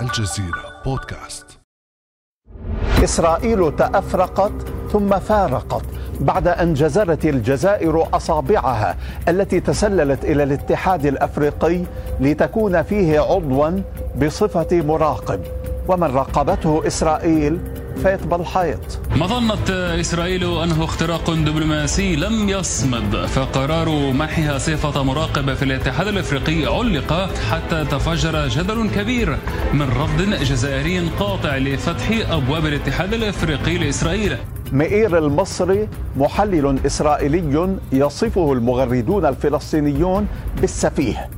الجزيرة بودكاست. إسرائيل تأفرقت ثم فارقت بعد أن جزرت الجزائر أصابعها التي تسللت إلى الاتحاد الأفريقي لتكون فيه عضوا بصفة مراقب. ومن راقبته إسرائيل فات بالحيط مظنة إسرائيل أنه اختراق دبلوماسي لم يصمد فقرار محها صفة مراقبة في الاتحاد الإفريقي علق حتى تفجر جدل كبير من رفض جزائري قاطع لفتح أبواب الاتحاد الإفريقي لإسرائيل. مئير المصري محلل إسرائيلي يصفه المغردون الفلسطينيون بالسفيه.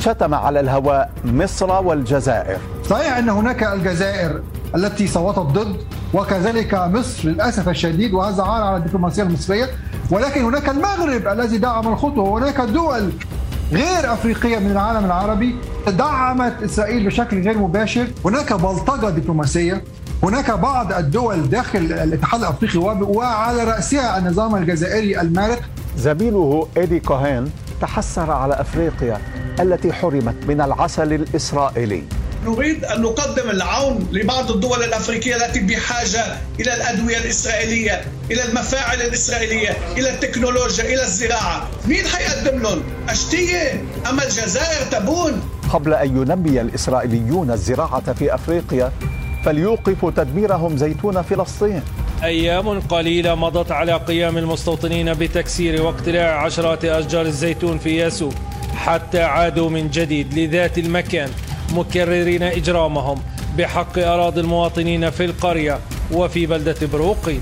شتم على الهواء مصر والجزائر. صحيح أن هناك الجزائر التي صوتت ضد وكذلك مصر للأسف الشديد وهذا عار على الدبلوماسية المصرية. ولكن هناك المغرب الذي دعم الخطوة وهناك دول غير أفريقية من العالم العربي دعمت إسرائيل بشكل غير مباشر. هناك بلطجة دبلوماسية هناك بعض الدول داخل الاتحاد الأفريقي وعلى رأسها النظام الجزائري المارق. زميله إيدي كوهين تحسر على أفريقيا التي حرمت من العسل الإسرائيلي. نريد أن نقدم العون لبعض الدول الأفريقية التي بحاجة إلى الأدوية الإسرائيلية إلى المفاعل الإسرائيلية إلى التكنولوجيا إلى الزراعة. مين حيقدم لهم؟ أشتية أما الجزائر تبون؟ قبل أن ينمي الإسرائيليون الزراعة في أفريقيا فليوقفوا تدميرهم زيتون فلسطين. أيام قليلة مضت على قيام المستوطنين بتكسير واقتلاع عشرات أشجار الزيتون في ياسو حتى عادوا من جديد لذات المكان. مكررين إجرامهم بحق أراضي المواطنين في القرية وفي بلدة بروقي.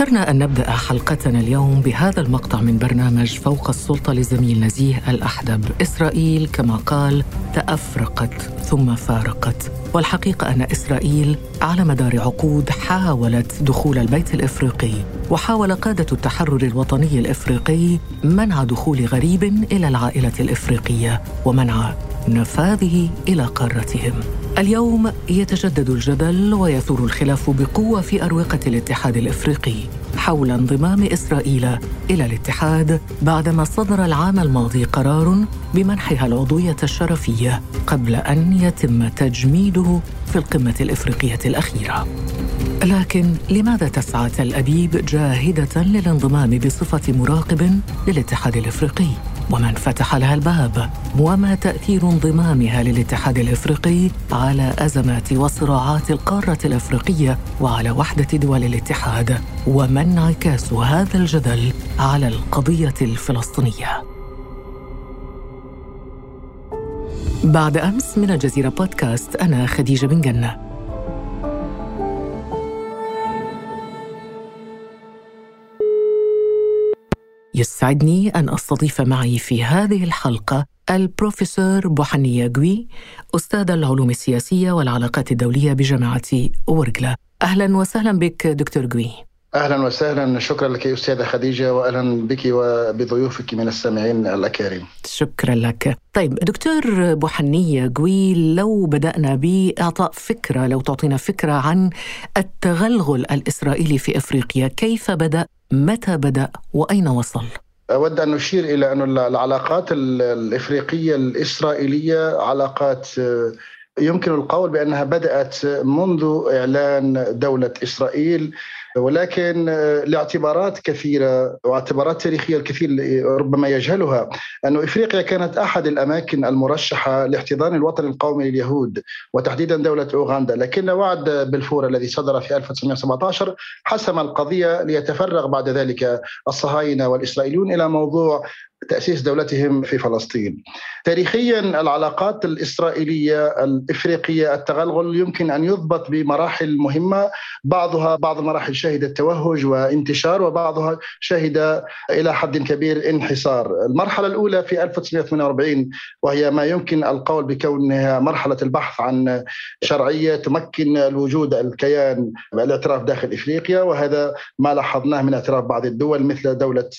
اخترنا أن نبدأ حلقتنا اليوم بهذا المقطع من برنامج فوق السلطة لزميل نزيه الأحدب. إسرائيل كما قال تأفرقت ثم فارقت. والحقيقة أن إسرائيل على مدار عقود حاولت دخول البيت الإفريقي وحاول قادة التحرر الوطني الإفريقي منع دخول غريب إلى العائلة الإفريقية ومنع نفاذه إلى قارتهم. اليوم يتجدد الجدل ويثور الخلاف بقوة في أروقة الاتحاد الإفريقي حول انضمام إسرائيل إلى الاتحاد بعدما صدر العام الماضي قرار بمنحها العضوية الشرفية قبل أن يتم تجميده في القمة الإفريقية الأخيرة لكن لماذا تسعى تل أبيب جاهدة للانضمام بصفة مراقب للاتحاد الإفريقي؟ ومن فتح لها الباب. وما تأثير انضمامها للاتحاد الإفريقي على أزمات وصراعات القارة الإفريقية وعلى وحدة دول الاتحاد. وما انعكاس هذا الجدل على القضية الفلسطينية. بعد أمس من الجزيرة بودكاست أنا خديجة بن جنة. يسعدني أن أستضيف معي في هذه الحلقة البروفيسور بوحنية جوي أستاذ العلوم السياسية والعلاقات الدولية بجامعة ورقلة أهلا وسهلا بك دكتور جوي أهلا وسهلا شكرا لك أستاذة خديجة واهلا بك وبضيوفك من السامعين الأكارم. شكرا لك. طيب دكتور بوحنية قوي لو بدأنا بإعطاء فكرة لو تعطينا فكرة عن التغلغل الإسرائيلي في أفريقيا، كيف بدأ؟ متى بدأ؟ وأين وصل؟ أود أن نشير إلى أن العلاقات الإفريقية الإسرائيلية علاقات يمكن القول بأنها بدأت منذ إعلان دولة إسرائيل ولكن آه، لاعتبارات كثيرة واعتبارات تاريخية الكثير ربما يجهلها أن إفريقيا كانت أحد الأماكن المرشحة لاحتضان الوطن القومي لليهود وتحديدا دولة أوغندا. لكن وعد بلفور الذي صدر في 1917 حسم القضية ليتفرغ بعد ذلك الصهاينة والإسرائيليون إلى موضوع تأسيس دولتهم في فلسطين. تاريخيا العلاقات الإسرائيلية الإفريقية التغلغل يمكن أن يضبط بمراحل مهمة. بعضها بعض المراحل شهدت توهج وانتشار وبعضها شهد إلى حد كبير انحسار. المرحلة الأولى في 1948 وهي ما يمكن القول بكونها مرحلة البحث عن شرعية تمكن الوجود الكيان الاعتراف داخل إفريقيا وهذا ما لاحظناه من اعتراف بعض الدول مثل دولة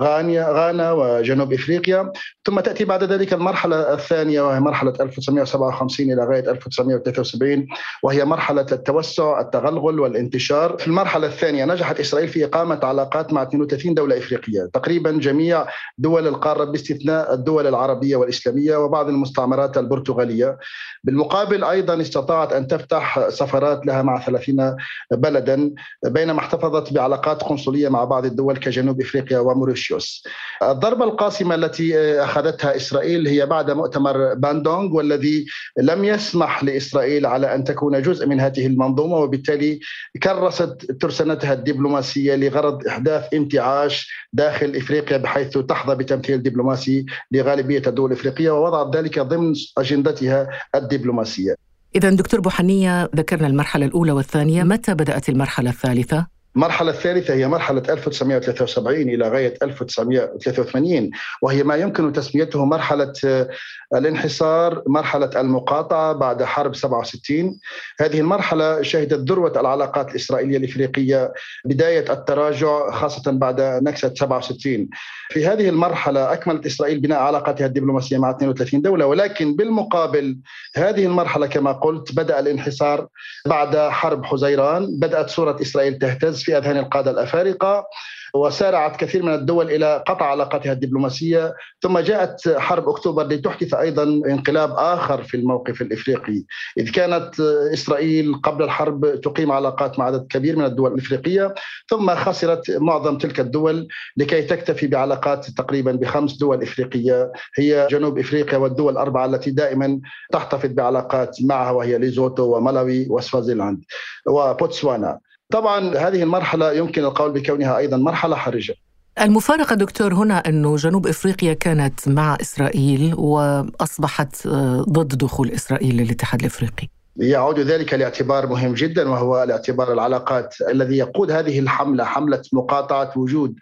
غانيا غانا وجنوب إفريقيا. ثم تأتي بعد ذلك المرحلة الثانية وهي مرحلة 1957 إلى غاية 1973 وهي مرحلة التوسع التغلغل والانتشار. في المرحلة الثانية نجحت إسرائيل في إقامة علاقات مع 32 دولة إفريقية تقريبا جميع دول القارة باستثناء الدول العربية والإسلامية وبعض المستعمرات البرتغالية. بالمقابل أيضا استطاعت أن تفتح سفرات لها مع 30 بلدا بينما احتفظت بعلاقات قنصلية مع بعض الدول كجنوب إفريقيا وموريشيوس. الضربة القاسمة التي أخذتها إسرائيل هي بعد مؤتمر باندونغ والذي لم يسمح لإسرائيل على أن تكون جزء من هذه المنظومة وبالتالي كرست ترسانتها الدبلوماسية لغرض إحداث انتعاش داخل إفريقيا بحيث تحظى بتمثيل دبلوماسي لغالبية الدول الإفريقية ووضعت ذلك ضمن أجندتها الدبلوماسية. إذا دكتور بوحنية ذكرنا المرحلة الأولى والثانية متى بدأت المرحلة الثالثة؟ المرحلة الثالثة هي مرحلة 1973 إلى غاية 1983 وهي ما يمكن تسميته مرحلة آه، الانحصار مرحلة المقاطعة بعد حرب 67 هذه المرحلة شهدت ذروة العلاقات الإسرائيلية الإفريقية بداية التراجع خاصة بعد نكسة 67 في هذه المرحلة أكملت إسرائيل بناء علاقاتها الدبلوماسية مع 32 دولة ولكن بالمقابل هذه المرحلة كما قلت بدأ الانحصار بعد حرب حزيران. بدأت صورة إسرائيل تهتز في أذهان القادة الأفارقة. وسارعت كثير من الدول إلى قطع علاقاتها الدبلوماسية. ثم جاءت حرب أكتوبر لتحدث أيضا انقلاب آخر في الموقف الإفريقي. إذ كانت إسرائيل قبل الحرب تقيم علاقات مع عدد كبير من الدول الإفريقية ثم خسرت معظم تلك الدول لكي تكتفي بعلاقات تقريبا بخمس دول إفريقية. هي جنوب إفريقيا والدول الأربعة التي دائما تحتفظ بعلاقات معها وهي ليزوتو وملاوي وسوازيلاند وبوتسوانا. طبعا هذه المرحلة يمكن القول بكونها أيضا مرحلة حرجه المفارقة دكتور هنا أنه جنوب إفريقيا كانت مع إسرائيل وأصبحت ضد دخول إسرائيل للاتحاد الإفريقي. يعود ذلك لاعتبار مهم جدا وهو الاعتبار العلاقات الذي يقود هذه الحملة حملة مقاطعة وجود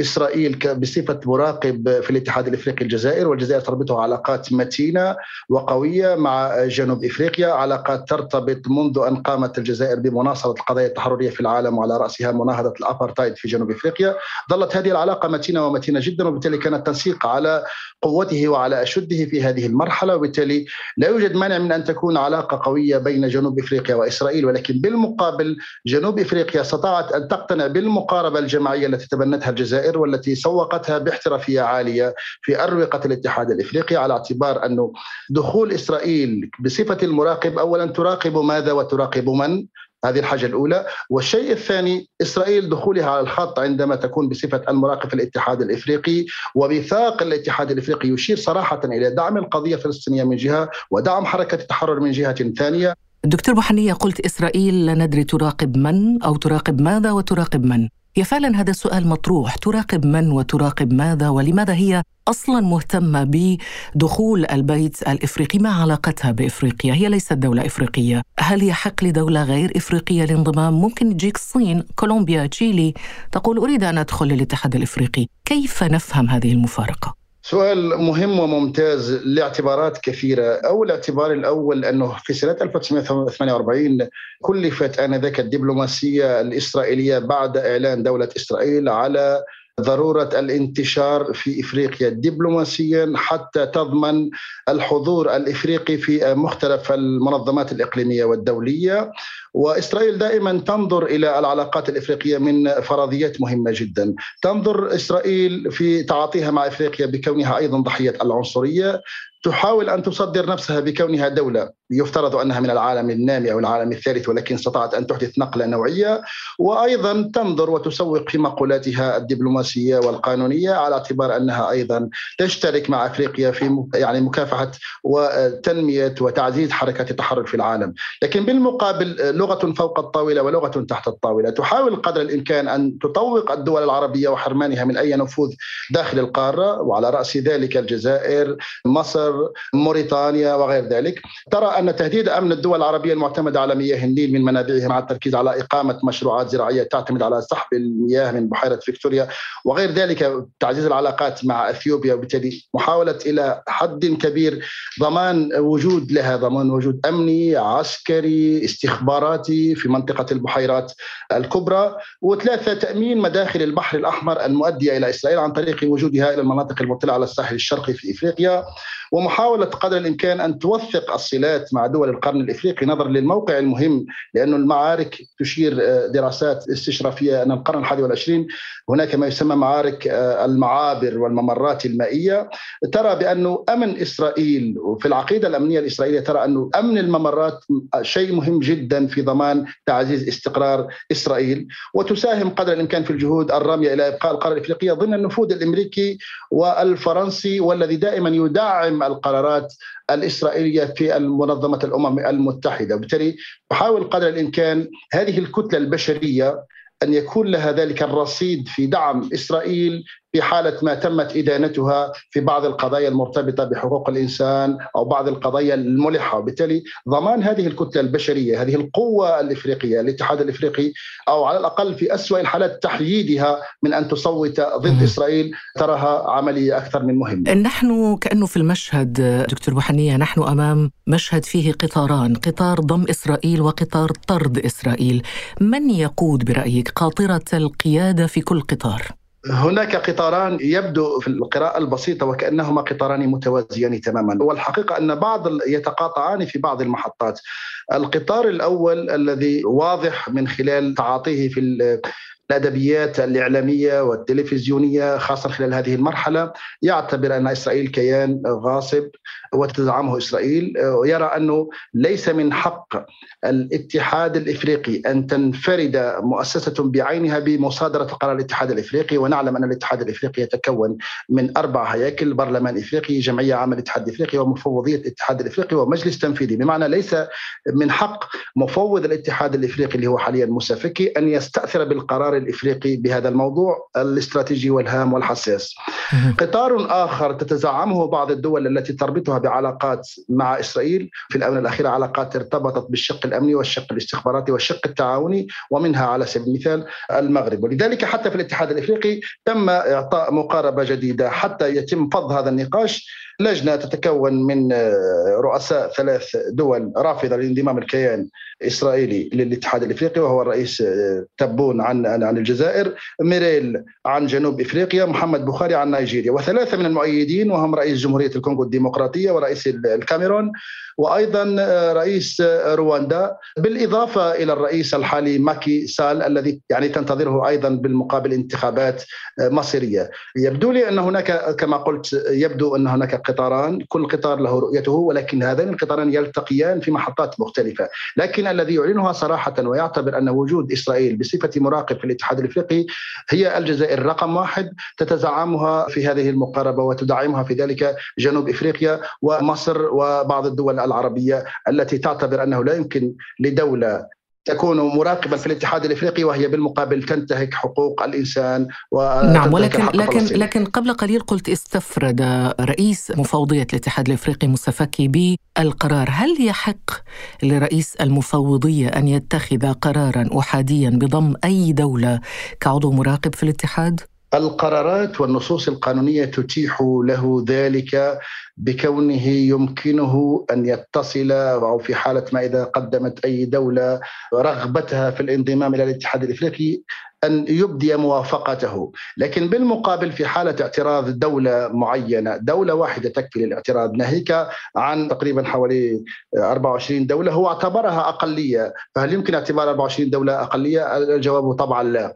إسرائيل بصفة مراقب في الاتحاد الإفريقي الجزائر والجزائر تربطها علاقات متينة وقوية مع جنوب إفريقيا علاقات ترتبط منذ أن قامت الجزائر بمناصرة القضايا التحررية في العالم وعلى رأسها مناهضة الابارتايد في جنوب إفريقيا. ظلت هذه العلاقة متينة ومتينة جدا وبالتالي كان التنسيق على قوته وعلى أشده في هذه المرحلة وبالتالي لا يوجد مانع من أن تكون علاقة قوية بين جنوب إفريقيا وإسرائيل. ولكن بالمقابل جنوب إفريقيا استطاعت أن تقتنع بالمقاربة الجماعية التي تبنتها الجزائر والتي سوقتها باحترافية عالية في أروقة الاتحاد الإفريقي على اعتبار انه دخول إسرائيل بصفة المراقب اولا تراقب ماذا وتراقب من؟ هذه الحاجة الأولى. والشيء الثاني إسرائيل دخولها على الخط عندما تكون بصفة المراقب في الاتحاد الإفريقي. وميثاق الاتحاد الإفريقي يشير صراحة إلى دعم القضية الفلسطينية من جهة ودعم حركة التحرر من جهة ثانية. دكتور بوحنية قلت إسرائيل لا ندري تراقب من أو تراقب ماذا وتراقب من؟ هي فعلا هذا السؤال مطروح. تراقب من وتراقب ماذا؟ ولماذا هي أصلا مهتمة بدخول البيت الإفريقي؟ ما علاقتها بإفريقيا؟ هي ليست دولة إفريقية. هل يحق لدولة غير إفريقية الانضمام ممكن تجيك الصين كولومبيا تشيلي. تقول أريد أن أدخل للاتحاد الإفريقي. كيف نفهم هذه المفارقة؟ سؤال مهم وممتاز لاعتبارات كثيرة. أو الاعتبار الأول أنه في سنة 1948 كلفت آنذاك الدبلوماسية الإسرائيلية بعد إعلان دولة إسرائيل على ضرورة الانتشار في إفريقيا دبلوماسيا حتى تضمن الحضور الإفريقي في مختلف المنظمات الإقليمية والدولية. وإسرائيل دائما تنظر إلى العلاقات الإفريقية من فرضيات مهمة جدا، تنظر إسرائيل في تعاطيها مع إفريقيا بكونها أيضا ضحية العنصرية، تحاول أن تصدر نفسها بكونها دولة. يفترض أنها من العالم النامي أو العالم الثالث ولكن استطاعت أن تحدث نقلة نوعية. وأيضا تنظر وتسوق في مقولاتها الدبلوماسية والقانونية على اعتبار أنها أيضا تشترك مع إفريقيا في يعني مكافحة وتنمية وتعزيز حركات التحرر في العالم، لكن بالمقابل لغة فوق الطاولة ولغة تحت الطاولة، تحاول قدر الإمكان أن تطوق الدول العربية وحرمانها من أي نفوذ داخل القارة وعلى رأس ذلك الجزائر، مصر، موريتانيا وغير ذلك. ترى أن تهديد أمن الدول العربية المعتمدة على مياه النيل من منابعها مع التركيز على إقامة مشروعات زراعية تعتمد على سحب المياه من بحيرة فيكتوريا وغير ذلك تعزيز العلاقات مع أثيوبيا. وبالتالي محاولة إلى حد كبير ضمان وجود لها ضمان وجود أمني عسكري استخباراتي في منطقة البحيرات الكبرى وثلاثة تأمين مداخل البحر الأحمر المؤدية إلى إسرائيل عن طريق وجودها إلى المناطق المطلة على الساحل الشرقي في إفريقيا ومحاولة قدر الإمكان أن توثق الصلات مع دول القرن الإفريقي نظرا للموقع المهم لأن المعارك تشير آه، دراسات استشرافية أن القرن الحادي والعشرين هناك ما يسمى معارك آه، المعابر والممرات المائية. ترى بأنه أمن إسرائيل وفي العقيدة الأمنية الإسرائيلية ترى أنه أمن الممرات شيء مهم جدا في ضمان تعزيز استقرار إسرائيل وتساهم قدر الإمكان في الجهود الرامية إلى إبقاء القارة الإفريقية ضمن النفوذ الأمريكي والفرنسي والذي دائما يدعم القرارات الإسرائيلية في منظمة الأمم المتحدة. وبالتالي تحاول قدر الإمكان هذه الكتلة البشرية أن يكون لها ذلك الرصيد في دعم إسرائيل في حالة ما تمت إدانتها في بعض القضايا المرتبطة بحقوق الإنسان أو بعض القضايا الملحة، وبالتالي ضمان هذه الكتلة البشرية، هذه القوة الإفريقية، الاتحاد الإفريقي أو على الأقل في اسوء الحالات تحييدها من أن تصوت ضد إسرائيل تراها عملية أكثر من مهمه. نحن كأنه في المشهد دكتور بوحنيه نحن أمام مشهد فيه قطاران، قطار ضم إسرائيل وقطار طرد إسرائيل، من يقود برأيك قاطرة القيادة في كل قطار؟ هناك قطاران يبدو في القراءة البسيطة وكأنهما قطاران متوازيان تماما. والحقيقة أن بعض يتقاطعان في بعض المحطات. القطار الأول الذي واضح من خلال تعاطيه في الأدبيات الإعلامية والتلفزيونية خاصة خلال هذه المرحلة يعتبر أن إسرائيل كيان غاصب وتدعمه إسرائيل. ويرى أنه ليس من حق الاتحاد الإفريقي أن تنفرد مؤسسة بعينها بمصادرة قرار الاتحاد الإفريقي. ونعلم أن الاتحاد الإفريقي يتكون من أربع هياكل برلمان إفريقي جمعية عامه الاتحاد الإفريقي ومفوضية الاتحاد الإفريقي ومجلس تنفيذي. بمعنى ليس من حق مفوض الاتحاد الإفريقي اللي هو حاليا موسى أن يستأثر بالقرار الإفريقي بهذا الموضوع الاستراتيجي والهام والحساس. قطار آخر تتزعمه بعض الدول التي تربطها بعلاقات مع إسرائيل. في الآونة الأخيرة علاقات ارتبطت بالشق الأمني والشق الاستخباراتي والشق التعاوني ومنها على سبيل المثال المغرب. ولذلك حتى في الاتحاد الإفريقي تم إعطاء مقاربة جديدة حتى يتم فض هذا النقاش. لجنة تتكون من رؤساء ثلاث دول رافضة لانضمام الكيان الإسرائيلي للاتحاد الإفريقي وهو الرئيس تبون عن عن الجزائر ميريل عن جنوب إفريقيا محمد بخاري عن نيجيريا. وثلاثة من المؤيدين وهم رئيس جمهورية الكونغو الديمقراطية ورئيس الكاميرون وأيضا رئيس رواندا. بالإضافة إلى الرئيس الحالي ماكي سال الذي يعني تنتظره أيضا بالمقابل انتخابات مصيرية. يبدو لي أن هناك كما قلت يبدو أن هناك قطاران كل قطار له رؤيته ولكن هذين القطاران يلتقيان في محطات مختلفة. لكن الذي يعلنها صراحة ويعتبر أن وجود إسرائيل بصفة مراقب في الاتحاد الإفريقي هي الجزائر رقم واحد تتزعمها في هذه المقاربة وتدعمها في ذلك جنوب إفريقيا ومصر وبعض الدول العربية التي تعتبر أنه لا يمكن لدولة تكون مراقبا في الاتحاد الإفريقي وهي بالمقابل تنتهك حقوق الإنسان نعم ولكن لكن لكن قبل قليل قلت استفرد رئيس مفوضية الاتحاد الإفريقي مستفكي بالقرار، هل يحق لرئيس المفوضية أن يتخذ قرارا أحاديا بضم أي دولة كعضو مراقب في الاتحاد؟ القرارات والنصوص القانونية تتيح له ذلك بكونه يمكنه أن يتصل أو في حالة ما إذا قدمت أي دولة رغبتها في الانضمام إلى الاتحاد الإفريقي أن يبدي موافقته، لكن بالمقابل في حالة اعتراض دولة معينة، دولة واحدة تكفي للاعتراض، ناهيك عن تقريبا حوالي 24 دولة هو اعتبرها أقلية، فهل يمكن اعتبار 24 دولة أقلية؟ الجواب طبعا لا.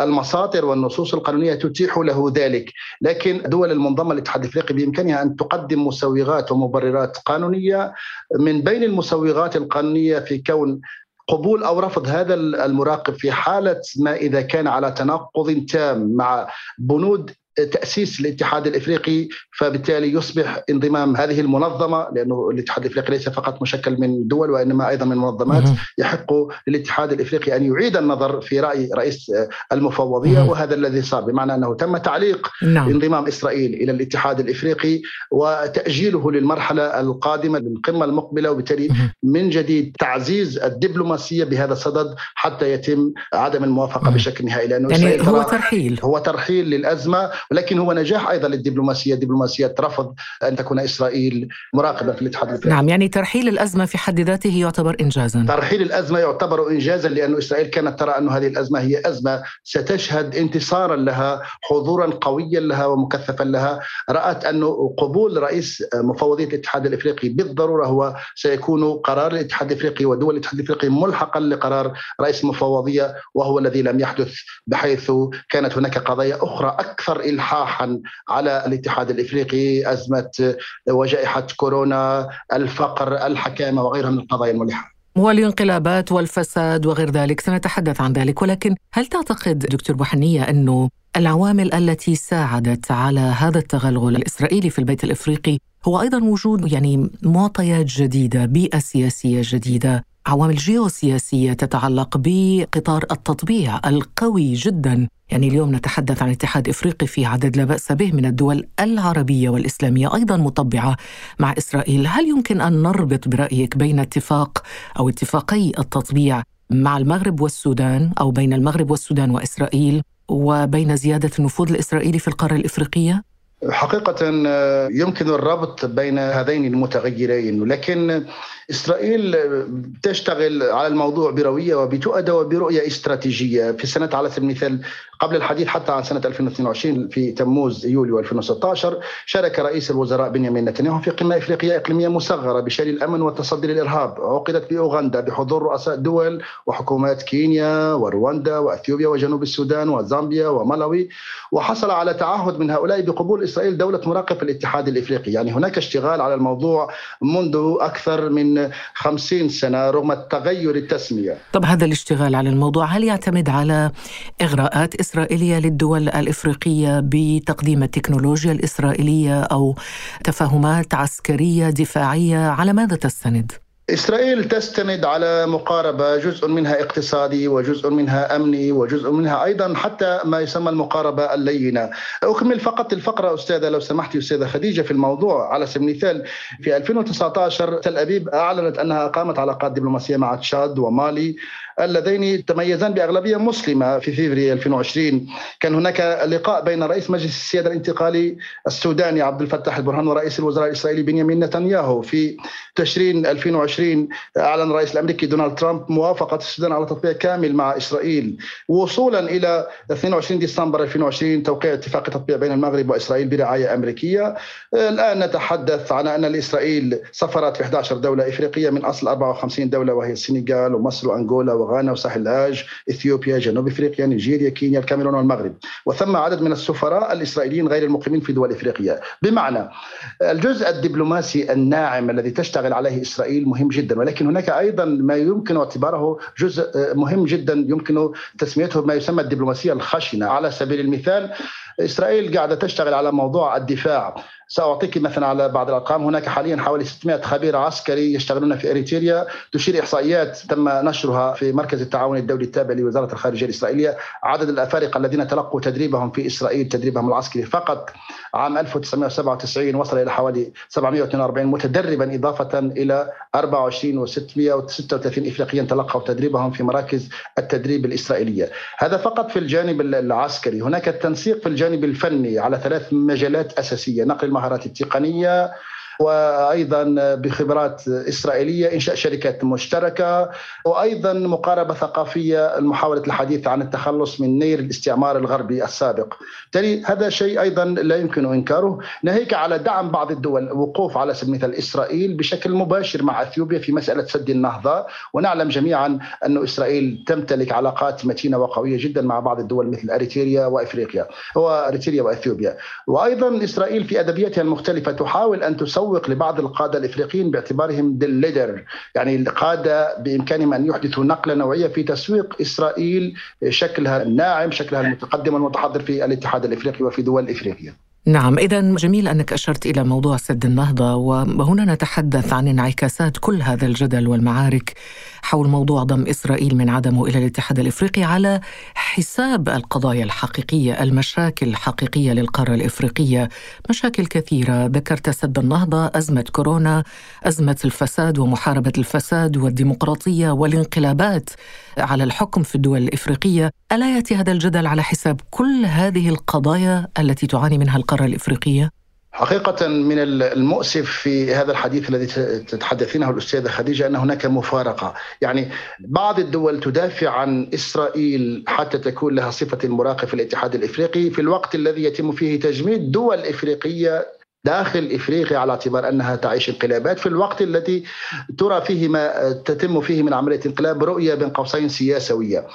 المصادر والنصوص القانونية تتيح له ذلك، لكن دول المنظمة الاتحاد الافريقي بإمكانها أن تقدم مسوغات ومبررات قانونية من بين المسوغات القانونية في كون قبول أو رفض هذا المراقب في حالة ما إذا كان على تناقض تام مع بنود تأسيس الاتحاد الإفريقي فبالتالي يصبح انضمام هذه المنظمة لأنه الاتحاد الإفريقي ليس فقط مشكل من دول وإنما أيضا من منظمات يحق للاتحاد الإفريقي أن يعيد النظر في رأي رئيس المفوضية وهذا الذي صار بمعنى أنه تم تعليق نعم. انضمام إسرائيل إلى الاتحاد الإفريقي وتأجيله للمرحلة القادمة للقمه المقبلة وبالتالي من جديد تعزيز الدبلوماسية بهذا الصدد حتى يتم عدم الموافقة بشكل نهائي لأنه يعني هو ترحيل. هو ترحيل للأزمة ولكن هو نجاح أيضا للدبلوماسية، الدبلوماسية رفض أن تكون إسرائيل مراقبة في الاتحاد الافريقي. نعم يعني ترحيل الأزمة في حد ذاته يعتبر انجازا. ترحيل الأزمة يعتبر انجازا لأنه إسرائيل كانت ترى انه هذه الأزمة هي أزمة ستشهد انتصارا لها، حضورا قويا لها ومكثفا لها، رأت انه قبول رئيس مفوضية الاتحاد الإفريقي بالضرورة هو سيكون قرار الاتحاد الإفريقي ودول الاتحاد الإفريقي ملحقا لقرار رئيس المفوضيه وهو الذي لم يحدث بحيث كانت هناك قضايا أخرى أكثر الحاحا على الاتحاد الإفريقي أزمة وجائحة كورونا، الفقر، الحكامة وغيرها من القضايا الملحة. والانقلابات والفساد وغير ذلك سنتحدث عن ذلك ولكن هل تعتقد دكتور بوحنية أنه العوامل التي ساعدت على هذا التغلغل الإسرائيلي في البيت الإفريقي هو أيضا وجود يعني معطيات جديدة بيئة سياسية جديدة عوامل جيوسياسية تتعلق بقطار التطبيع القوي جدا يعني اليوم نتحدث عن اتحاد إفريقي في عدد لا بأس به من الدول العربية والإسلامية أيضا مطبعة مع إسرائيل، هل يمكن أن نربط برأيك بين اتفاق أو اتفاقي التطبيع مع المغرب والسودان أو بين المغرب والسودان وإسرائيل وبين زيادة النفوذ الإسرائيلي في القارة الإفريقية؟ حقيقة يمكن الربط بين هذين المتغيرين لكن إسرائيل تشتغل على الموضوع بروية وبتؤدى وبرؤية استراتيجية. في السنة على سبيل المثال قبل الحديث حتى عن سنة 2022 في تموز يوليو 2016 شارك رئيس الوزراء بنيامين نتنياهو في قمة إفريقية إقليمية مصغرة بشأن الأمن والتصدي للإرهاب. عقدت بأوغندا بحضور رؤساء دول وحكومات كينيا ورواندا وأثيوبيا وجنوب السودان وزامبيا وملاوي وحصل على تعهد من هؤلاء بقبول إسرائيل دولة مراقب الاتحاد الإفريقي. يعني هناك اشتغال على الموضوع منذ أكثر من 50 سنة رغم التغير التسمية طب هذا الاشتغال على الموضوع هل يعتمد على إغراءات إسرائيلية للدول الإفريقية بتقديم التكنولوجيا الإسرائيلية أو تفاهمات عسكرية دفاعية على ماذا تستند؟ إسرائيل تستند على مقاربة جزء منها اقتصادي وجزء منها أمني وجزء منها أيضا حتى ما يسمى المقاربة اللينة. أكمل فقط الفقرة أستاذة لو سمحتي أستاذة خديجة في الموضوع على سبيل المثال في 2019 تل أبيب أعلنت أنها أقامت علاقات دبلوماسية مع تشاد ومالي. اللذين تميزان بأغلبية مسلمة في فيفري 2020 كان هناك لقاء بين رئيس مجلس السيادة الانتقالي السوداني عبد الفتاح البرهان ورئيس الوزراء الإسرائيلي بنيامين نتنياهو في تشرين 2020 أعلن الرئيس الأمريكي دونالد ترامب موافقة السودان على تطبيع كامل مع إسرائيل. وصولا إلى 22 ديسمبر 2020 توقيع اتفاق تطبيع بين المغرب وإسرائيل برعاية أمريكية. الآن نتحدث عن أن لاسرائيل سفرات في 11 دولة إفريقية من أصل 54 دولة وهي السنغال ومصر وأنغولا وغانا وساحل العاج إثيوبيا جنوب إفريقيا نيجيريا كينيا الكاميرون والمغرب. وثم عدد من السفراء الإسرائيليين غير المقيمين في دول إفريقيا. بمعنى الجزء الدبلوماسي الناعم الذي تشتغل عليه إسرائيل مهم جدا ولكن هناك أيضا ما يمكن اعتباره جزء مهم جدا يمكن تسميته ما يسمى الدبلوماسية الخشنة. على سبيل المثال إسرائيل قاعدة تشتغل على موضوع الدفاع. سأعطيك مثلا على بعض الأرقام. هناك حاليا حوالي 600 خبير عسكري يشتغلون في إريتريا. تشير إحصائيات تم نشرها في مركز التعاون الدولي التابع لوزارة الخارجية الإسرائيلية. عدد الأفارقة الذين تلقوا تدريبهم في إسرائيل تدريبهم العسكري فقط عام 1997 وصل إلى حوالي 742 متدربا إضافة إلى 24 و636 افريقيا تلقوا تدريبهم في مراكز التدريب الإسرائيلية. هذا فقط في الجانب العسكري. هناك التنسيق في الجانب الفني على ثلاث مجالات أساسية نقل المهارات التقنية وأيضا بخبرات إسرائيلية إنشاء شركات مشتركة وأيضا مقاربة ثقافية محاوله الحديث عن التخلص من نير الاستعمار الغربي السابق. بالتالي هذا شيء أيضا لا يمكن إنكاره، ناهيك على دعم بعض الدول وقوف على سبيل المثال إسرائيل بشكل مباشر مع إثيوبيا في مسألة سد النهضة. ونعلم جميعا أن إسرائيل تمتلك علاقات متينة وقوية جدا مع بعض الدول مثل إريتريا وإفريقيا واريتريا وإثيوبيا. وأيضا إسرائيل في أدبياتها المختلفة تحاول أن تسوق يسوق لبعض القادة الإفريقيين باعتبارهم leader. يعني القادة بإمكانهم أن يحدثوا نقلة نوعية في تسويق إسرائيل شكلها الناعم شكلها المتقدم والمتحضر في الاتحاد الإفريقي وفي دول إفريقيا. نعم إذا جميل أنك أشرت إلى موضوع سد النهضة وهنا نتحدث عن انعكاسات كل هذا الجدل والمعارك حول موضوع ضم إسرائيل من عدمه إلى الاتحاد الإفريقي على حساب القضايا الحقيقية المشاكل الحقيقية للقارة الإفريقية. مشاكل كثيرة. ذكرت سد النهضة أزمة كورونا أزمة الفساد ومحاربة الفساد والديمقراطية والانقلابات على الحكم في الدول الإفريقية. ألا يأتي هذا الجدل على حساب كل هذه القضايا التي تعاني منها القارة الإفريقية؟ حقيقة من المؤسف في هذا الحديث الذي تتحدثينه الأستاذة خديجة أن هناك مفارقة. يعني بعض الدول تدافع عن إسرائيل حتى تكون لها صفة المراقب في الاتحاد الإفريقي. في الوقت الذي يتم فيه تجميد دول إفريقية داخل إفريقيا على اعتبار أنها تعيش انقلابات. في الوقت الذي ترى فيه ما تتم فيه من عملية انقلاب رؤية بين قوسين سياسوية.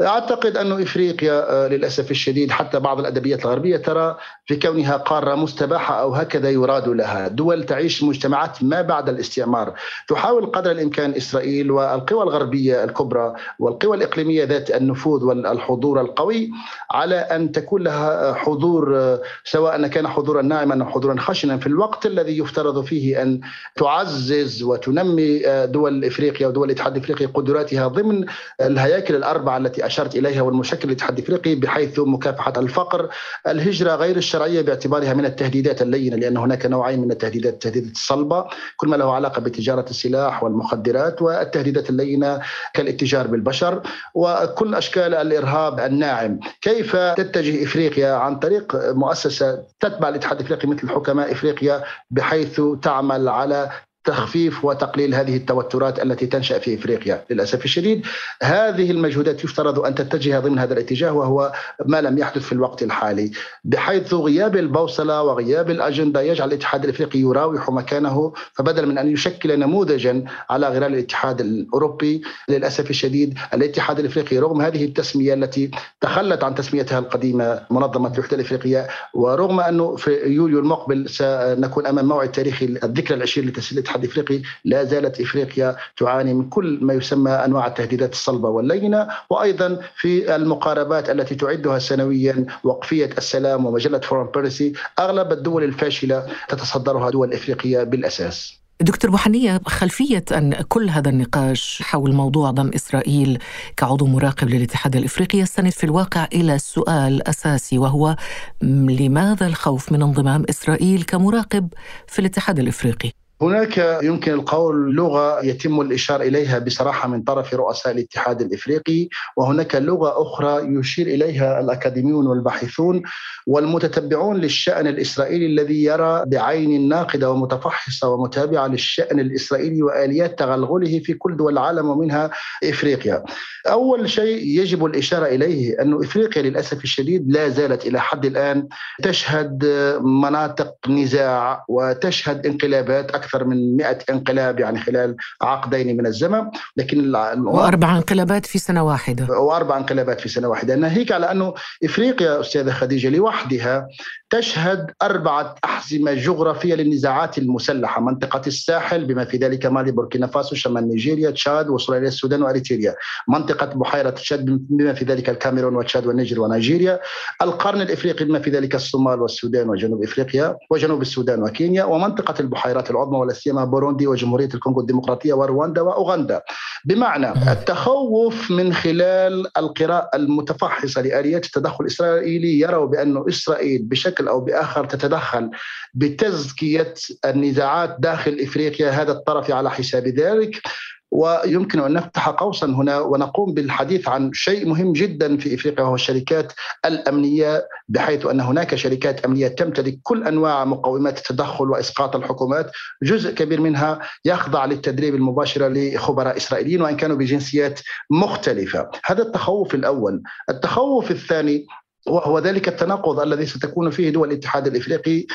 أعتقد أن إفريقيا آه، للأسف الشديد حتى بعض الأدبيات الغربية ترى في كونها قارة مستباحة أو هكذا يراد لها، دول تعيش مجتمعات ما بعد الاستعمار، تحاول قدر الإمكان إسرائيل والقوى الغربية الكبرى والقوى الإقليمية ذات النفوذ والحضور القوي على أن تكون لها حضور آه، سواء كان حضورا ناعما أو حضورا خشنا. في الوقت الذي يفترض فيه أن تعزز وتنمي آه، دول إفريقيا ودول الاتحاد الافريقي قدراتها ضمن الهياكل الأربعة التي أشرت إليها والمشكل الاتحاد الافريقي بحيث مكافحة الفقر، الهجرة غير الشرعية باعتبارها من التهديدات اللينة لأن هناك نوعين من التهديدات، التهديدات الصلبة كل ما له علاقة بتجارة السلاح والمخدرات والتهديدات اللينة كالاتجار بالبشر وكل أشكال الإرهاب الناعم، كيف تتجه إفريقيا عن طريق مؤسسة تتبع الاتحاد الافريقي مثل حكماء إفريقيا بحيث تعمل على تخفيف وتقليل هذه التوترات التي تنشأ في إفريقيا للأسف الشديد. هذه المجهودات يفترض أن تتجه ضمن هذا الاتجاه وهو ما لم يحدث في الوقت الحالي. بحيث غياب البوصلة وغياب الأجندة يجعل الاتحاد الإفريقي يراوح مكانه فبدل من أن يشكل نموذجا على غرار الاتحاد الأوروبي. للأسف الشديد الاتحاد الإفريقي رغم هذه التسمية التي تخلت عن تسميتها القديمة منظمة الوحدة الإفريقية ورغم أنه في يوليو المقبل سنكون أمام موعد تاريخي الذكرى العشرين الاتحاد الافريقي لا زالت إفريقيا تعاني من كل ما يسمى أنواع التهديدات الصلبة واللينة وأيضا في المقاربات التي تعدها سنويا وقفية السلام ومجلة فورن بيرسي أغلب الدول الفاشلة تتصدرها دول إفريقية بالأساس. دكتور بوحنية خلفية أن كل هذا النقاش حول موضوع ضم إسرائيل كعضو مراقب للاتحاد الإفريقي يستند في الواقع إلى سؤال أساسي وهو لماذا الخوف من انضمام إسرائيل كمراقب في الاتحاد الإفريقي؟ هناك يمكن القول لغة يتم الاشاره إليها بصراحة من طرف رؤساء الاتحاد الإفريقي وهناك لغة أخرى يشير إليها الأكاديميون والباحثون والمتتبعون للشأن الإسرائيلي الذي يرى بعين ناقدة ومتفحصة ومتابعة للشأن الإسرائيلي وآليات تغلغله في كل دول العالم ومنها إفريقيا. أول شيء يجب الإشارة إليه انه إفريقيا للأسف الشديد لا زالت إلى حد الآن تشهد مناطق نزاع وتشهد انقلابات أكثر أكثر من 100 انقلاب يعني خلال عقدين من الزمن لكن وأربع انقلابات في سنة واحدة. وأربع انقلابات في سنة واحدة. ناهيك على أنه إفريقيا أستاذة خديجة لوحدها تشهد أربعة أحزمة جغرافية للنزاعات المسلحة منطقة الساحل بما في ذلك مالي بوركينا فاسو شمال نيجيريا تشاد وصوماليا السودان وأريتريا. منطقة بحيرة تشاد بما في ذلك الكاميرون وتشاد والنيجر ونيجيريا. القرن الإفريقي بما في ذلك الصومال والسودان وجنوب إفريقيا وجنوب السودان وكينيا. ومنطقة البحيرات العظمى ولا سيما بوروندي وجمهورية الكونغو الديمقراطية ورواندا وأوغندا. بمعنى التخوف من خلال القراءة المتفحصة لآليات التدخل الإسرائيلي يروا بأن إسرائيل بشكل بشكل أو بآخر تتدخل بتزكية النزاعات داخل إفريقيا هذا الطرف على حساب ذلك. ويمكن أن نفتح قوسا هنا ونقوم بالحديث عن شيء مهم جدا في إفريقيا وهو الشركات الأمنية بحيث أن هناك شركات أمنية تمتلك كل أنواع مقومات التدخل وإسقاط الحكومات، جزء كبير منها يخضع للتدريب المباشر لخبراء إسرائيليين وإن كانوا بجنسيات مختلفة، هذا التخوف الأول، التخوف الثاني وهو ذلك التناقض الذي ستكون فيه دول الاتحاد الإفريقي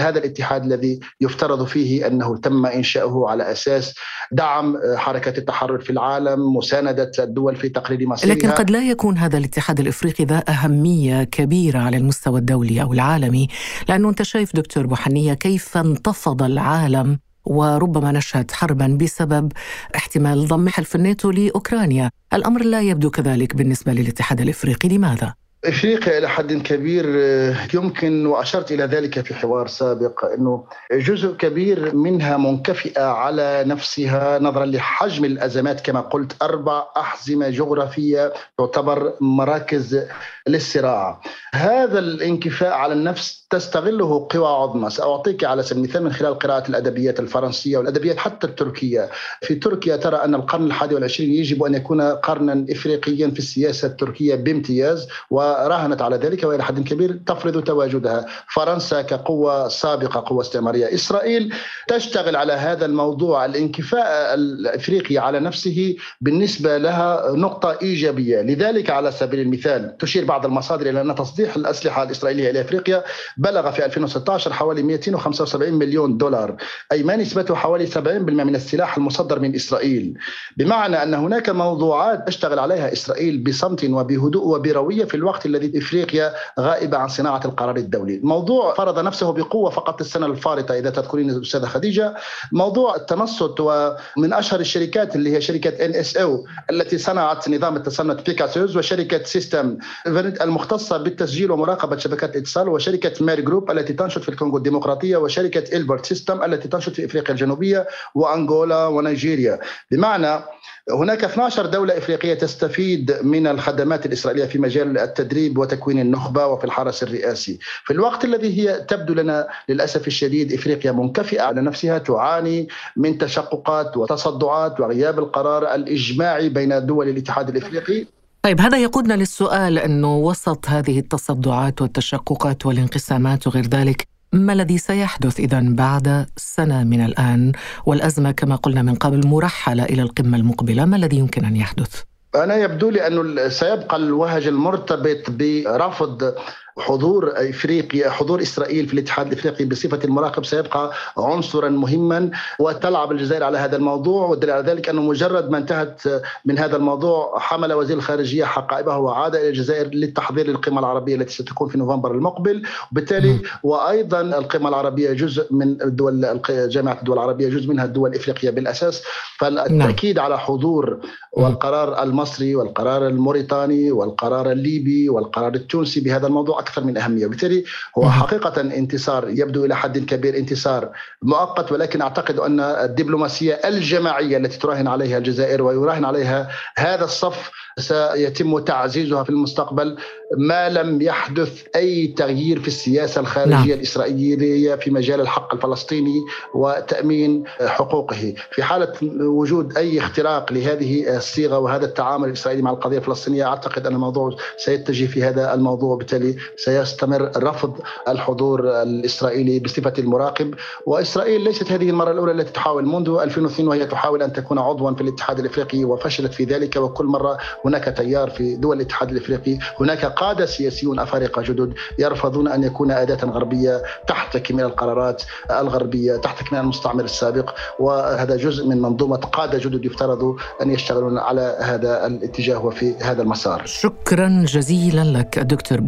هذا الاتحاد الذي يفترض فيه أنه تم إنشاؤه على أساس دعم حركة التحرر في العالم مساندة الدول في تقليل مصيرها. لكن قد لا يكون هذا الاتحاد الإفريقي ذا أهمية كبيرة على المستوى الدولي أو العالمي. لأنه أنت شايف دكتور بوحنية كيف انتفض العالم وربما نشهد حربا بسبب احتمال ضم حلف الناتو لأوكرانيا، الأمر لا يبدو كذلك بالنسبة للاتحاد الإفريقي، لماذا؟ إفريقيا إلى حد كبير آه، يمكن وأشرت إلى ذلك في حوار سابق إنه جزء كبير منها منكفئة على نفسها نظرا لحجم الأزمات كما قلت أربع أحزمة جغرافية تعتبر مراكز للصراع. هذا الانكفاء على النفس تستغله قوى عظمى سأعطيك على سبيل المثال من خلال قراءة الأدبيات الفرنسية والأدبيات حتى التركية في تركيا ترى أن القرن الحادي والعشرين يجب أن يكون قرنا إفريقيا في السياسة التركية بامتياز وراهنت على ذلك وإلى حد كبير تفرض تواجدها. فرنسا كقوة سابقة قوة استعمارية. إسرائيل تشتغل على هذا الموضوع الانكفاء الإفريقي على نفسه بالنسبة لها نقطة إيجابية. لذلك على سبيل المثال تشير بعض المصادر إلى أن تصديح الأسلحة الإسرائيلية إلى إفريقيا بلغ في 2016 حوالي 275 مليون دولار أي ما نسبته حوالي 70% من السلاح المصدر من إسرائيل. بمعنى أن هناك موضوعات تشتغل عليها إسرائيل بصمت وبهدوء وبروية في الوقت الذي إفريقيا غائبة عن صناعة القرار الدولي. الموضوع فرض نفسه بقوة فقط السنة الفارطة إذا تذكرين الأستاذة خديجة. موضوع التنصت ومن أشهر الشركات اللي هي شركة NSO التي صنعت نظام التصنت Pegasus وشركة System المختصة بالتسجيل ومراقبة شبكات الاتصال وشركة Mer Group التي تنشط في الكونغو الديمقراطية وشركة Elbit Systems التي تنشط في إفريقيا الجنوبية وأنغولا ونيجيريا. بمعنى هناك 12 دولة إفريقية تستفيد من الخدمات الإسرائيلية في مجال التدريب وتكوين النخبة وفي الحرس الرئاسي. في الوقت الذي هي تبدو لنا للأسف الشديد إفريقيا منكفئة على نفسها تعاني من تشققات وتصدعات وغياب القرار الإجماعي بين دول الاتحاد الإفريقي. طيب هذا يقودنا للسؤال أنه وسط هذه التصدعات والتشققات والانقسامات وغير ذلك ما الذي سيحدث إذا بعد سنة من الآن والأزمة كما قلنا من قبل مرحلة إلى القمة المقبلة ما الذي يمكن أن يحدث؟ أنا يبدو لي أنه سيبقى الوهج المرتبط برفض حضور إفريقيا حضور إسرائيل في الاتحاد الإفريقي بصفة المراقب سيبقى عنصرا مهما وتلعب الجزائر على هذا الموضوع والدليل على ذلك أنه مجرد ما انتهت من هذا الموضوع حمل وزير الخارجية حقائبه وعاد إلى الجزائر للتحضير للقمة العربية التي ستكون في نوفمبر المقبل. وبالتالي وأيضا القمة العربية جزء من الدول جامعة الدول العربية جزء منها الدول الافريقيه بالأساس. فالتأكيد على حضور والقرار المصري والقرار الموريتاني والقرار الليبي والقرار التونسي بهذا الموضوع أكثر من أهمية. وبالتالي هو حقيقة انتصار يبدو إلى حد كبير انتصار مؤقت ولكن أعتقد أن الدبلوماسية الجماعية التي تراهن عليها الجزائر ويراهن عليها هذا الصف سيتم تعزيزها في المستقبل. ما لم يحدث أي تغيير في السياسة الخارجية نعم. الإسرائيلية في مجال الحق الفلسطيني وتأمين حقوقه، في حالة وجود أي اختراق لهذه الصيغة وهذا التعامل الإسرائيلي مع القضية الفلسطينية أعتقد أن الموضوع سيتجه في هذا الموضوع. وبالتالي سيستمر رفض الحضور الإسرائيلي بصفة المراقب. وإسرائيل ليست هذه المرة الأولى التي تحاول منذ 2002 وهي تحاول أن تكون عضوا في الاتحاد الإفريقي وفشلت في ذلك. وكل مرة هناك تيار في دول الاتحاد الإفريقي هناك قادة سياسيون أفارقة جدد يرفضون أن يكون أداة غربية تحتكي من القرارات الغربية تحتكي من المستعمر السابق. وهذا جزء من منظومة قادة جدد يفترض أن يشتغلون على هذا الاتجاه وفي هذا المسار. شكرا جزيلا لك الدكتور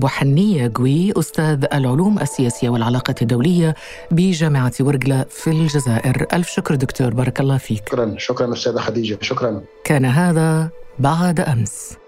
بوحنيه قوي أستاذ العلوم السياسية والعلاقات الدولية بجامعة ورقلة في الجزائر. ألف شكر دكتور بارك الله فيك. شكرا شكرا أستاذة خديجة شكرا. كان هذا بعد أمس.